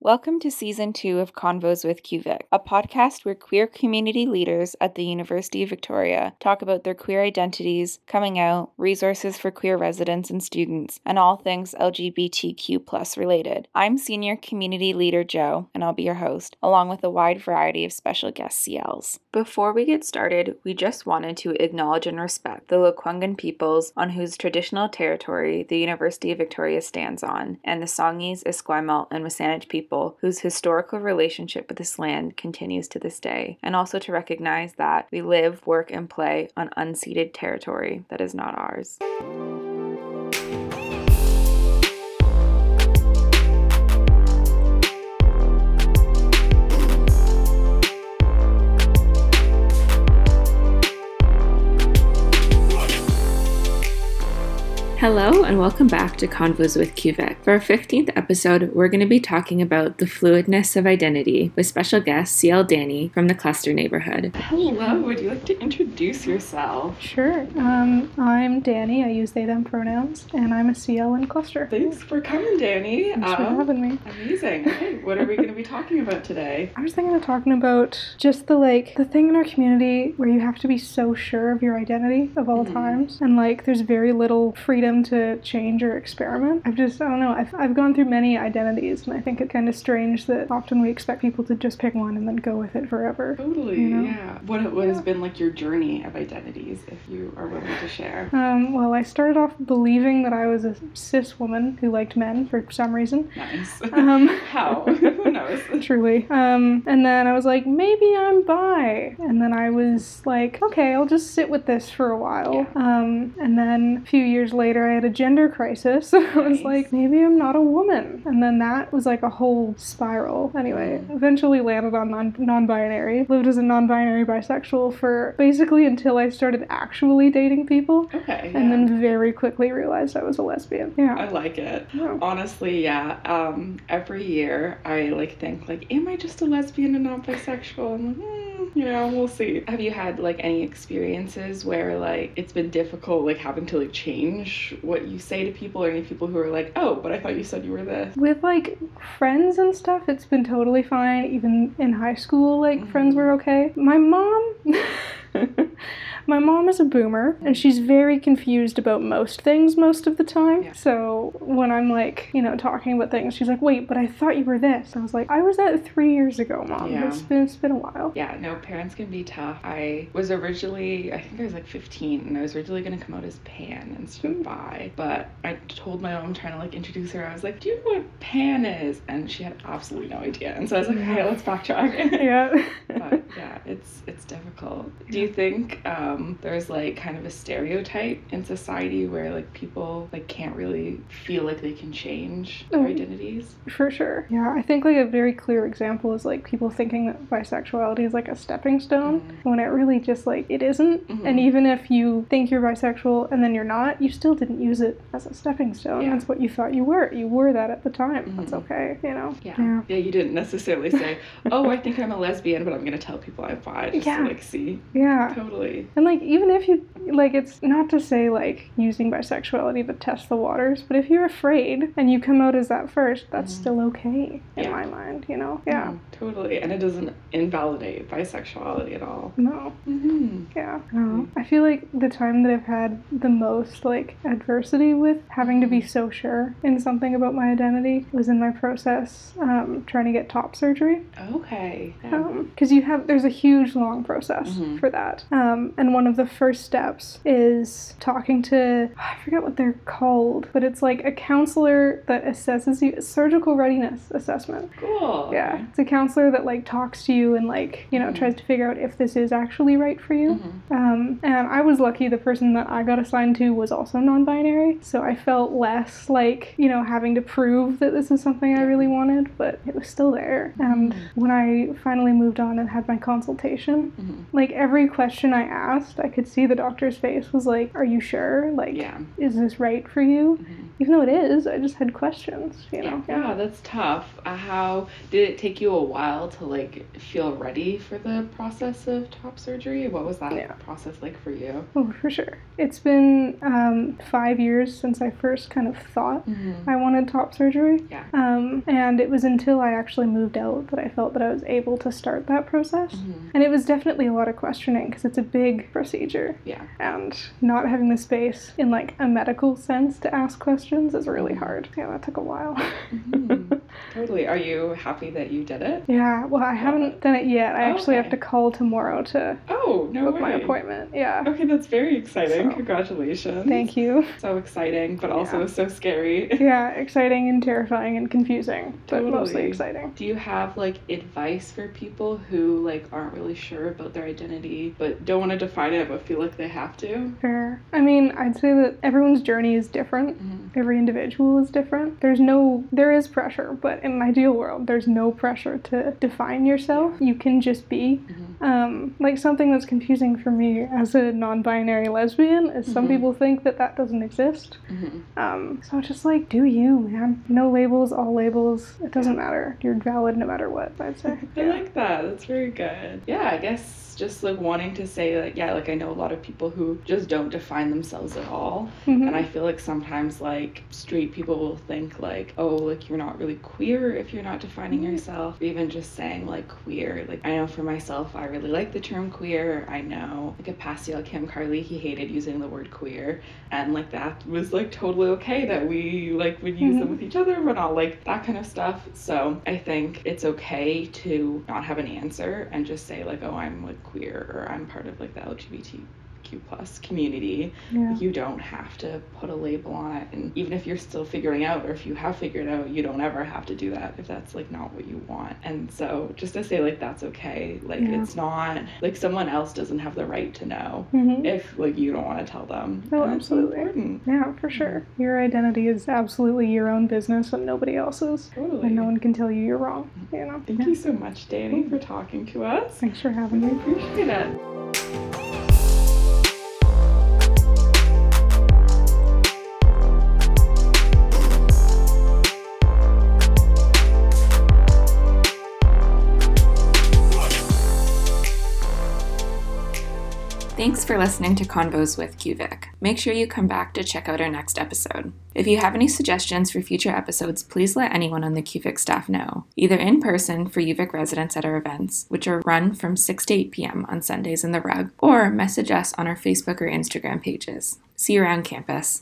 Welcome to season two of Convos with QVic, a podcast where queer community leaders at the University of Victoria talk about their queer identities, coming out, resources for queer residents and students, and all things LGBTQ related. I'm senior community leader Joe, and I'll be your host, along with a wide variety of special guest CLs. Before we get started, we just wanted to acknowledge and respect the Lekwungen peoples on whose traditional territory the University of Victoria stands on, and the Songhees, Esquimalt, and WSÁNEĆ people whose historical relationship with this land continues to this day, and also to recognize that we live, work, and play on unceded territory that is not ours. Hello, and welcome back to Convos with QVic. For our 15th episode, we're going to be talking about the fluidness of identity with special guest CL Danny from the Cluster neighborhood. Hello, would you like to introduce yourself? Sure. Um, I'm Danny. I use they, them pronouns, and I'm a CL in Cluster. Thanks for coming, Danny. Thanks for Um, having me. Amazing. Okay, what are we going to be talking about today? I was thinking of talking about just the like the thing in our community where you have to be so sure of your identity of all Mhm. times, and like there's very little freedom to change or experiment. I've just I don't know. I've I've gone through many identities, and I think it's kind of strange that often we expect people to just pick one and then go with it forever. Totally, You know? yeah. What, what has been like your journey of identities, if you are willing to share? Um, well, I started off believing that I was a cis woman who liked men for some reason. Nice. Um, How? Who knows? Truly. Um, and then I was like, maybe I'm bi. And then I was like, okay, I'll just sit with this for a while. Um, and then a few years later, I had a gender crisis. I was like, maybe I'm not a woman. And then that was like a whole spiral. Anyway, Mm. eventually landed on non- non-binary. Lived as a non-binary bisexual for basically until I started actually dating people. Okay. And then very quickly realized I was a lesbian. Yeah. I like it. Yeah. Honestly, yeah. Um, every year I like think like, am I just a lesbian and not bisexual? I'm like, hmm, you know, we'll see. Have you had like any experiences where like it's been difficult like having to like change what you say to people or any people who are like, oh, but I thought you said you were this. With like friends and stuff, it's been totally fine. Even in high school, like Mhm. friends were okay. My mom. My mom is a boomer and she's very confused about most things most of the time. Yeah. So when I'm like, you know, talking about things, she's like, wait, but I thought you were this. I was like, I was that three years ago, mom. Yeah. It's been, it's been a while. Yeah, no, parents can be tough. I was originally, I think I was like 15, and I was originally gonna come out as pan instead of bi. But I told my mom, trying to like introduce her, I was like, Do you know what pan is? And she had absolutely no idea. And so I was like, Okay, let's backtrack. Yeah. but yeah, it's it's difficult. Do you think um, there's like kind of a stereotype in society where like people like can't really feel like they can change their Oh. identities? For sure. Yeah, I think like a very clear example is like people thinking that bisexuality is like a stepping stone Mhm. when it really just like it isn't. Mhm. And even if you think you're bisexual and then you're not, you still didn't use it as a stepping stone. Yeah. That's what you thought you were. You were that at the time. That's Mhm. okay, you know. Yeah. yeah. you didn't necessarily say, "Oh, I think I'm a lesbian, but I'm gonna tell people I'm bi just Yeah. to like see." Yeah. Totally. And like even if you like it's not to say like using bisexuality to test the waters, but if you're afraid and you come out as that first, that's Mhm. still okay in Yeah. my mind, you know? Yeah. Mm, totally. And it doesn't invalidate bisexuality at all. No. Mm-hmm. Yeah. No. I feel like the time that I've had the most like adversity with having to be so sure in something about my identity was in my process um, trying to get top surgery. Okay. Yeah. Because you have, there's a huge long process Mhm. for that. Um, and one of the first steps is talking to, I forget what they're called, but it's like a counselor that assesses you, surgical readiness assessment. cool. Yeah, it's a counselor that like talks to you and like you know Mhm. tries to figure out if this is actually right for you. Mhm. Um, and I was lucky the person that I got assigned to was also non-binary, so I felt less like you know having to prove that this is something I really wanted, but it was still there. And Mhm. when I finally moved on and had my consultation, Mhm. like every question I asked, I could see the doctor's face was like, "Are you sure? Like, Yeah. is this right for you?" Mhm. Even though it is, I just had questions. You know. Yeah, that's tough. Uh, how did it take you a while to like feel ready for the process of top surgery? What was that Yeah. process like for you? Oh, for sure. It's been um, five years since I first kind of thought Mm-hmm. I wanted top surgery. Yeah. Um, and it was until I actually moved out that I felt that I was able to start that process. Mhm. And it was definitely a lot of questioning because it's a big procedure. Yeah. And not having the space in like a medical sense to ask questions is really hard. Yeah, that took a while. Mhm. totally. Are you happy that you did it? yeah, well, I haven't done it yet. I actually have to call tomorrow to Oh, no book way. my appointment. Yeah. Okay, that's very exciting. So- Congratulations. Thank you. So exciting, but also Yeah. so scary. Yeah, exciting and terrifying and confusing, but mostly exciting. Do you have like advice for people who like aren't really sure about their identity but don't want to define it but feel like they have to? Fair. I mean, I'd say that everyone's journey is different. Mhm. Every individual is different. There's no, there is pressure, but in an ideal world, there's no pressure to define yourself. You can just be. Mhm. Um, like something that's confusing for me as a non-binary lesbian is some Mhm. people think that that doesn't exist. Mhm. Um, so just like do you, man. No labels, all labels. It doesn't matter. You're valid no matter what. I'd say. I like that. That's very good. Yeah, I guess just like wanting to say like yeah, like I know a lot of people who just don't define themselves at all. Mhm. And I feel like sometimes like straight people will think like, oh, like you're not really queer if you're not defining Mhm. yourself. Even just saying like queer. Like I know for myself I really like the term queer. I know like a Pascal Kim Carly, he hated using the word queer. And like that was like totally okay that we like would use them Mhm. with each other, but not like that kind of stuff. So I think it's okay to not have an answer and just say like, oh, I'm like queer or I'm part of like the LGBTQ plus community. yeah. You don't have to put a label on it. And even if you're still figuring out or if you have figured out, you don't ever have to do that if that's like not what you want. And so just to say like that's okay. Like Yeah. it's not like someone else doesn't have the right to know Mhm. if like you don't want to tell them. No, And absolutely. Yeah, for sure. Your identity is absolutely your own business and nobody else's. Totally. And no one can tell you you're wrong. You know? Thank Yeah. you so much, Danny, for talking to us. Thanks for having We me. appreciate it. For listening to Convos with QVic. Make sure you come back to check out our next episode. If you have any suggestions for future episodes, please let anyone on the QVic staff know, either in person for UVic residents at our events, which are run from 6 to 8 p.m. on Sundays in the rug, or message us on our Facebook or Instagram pages. See you around campus.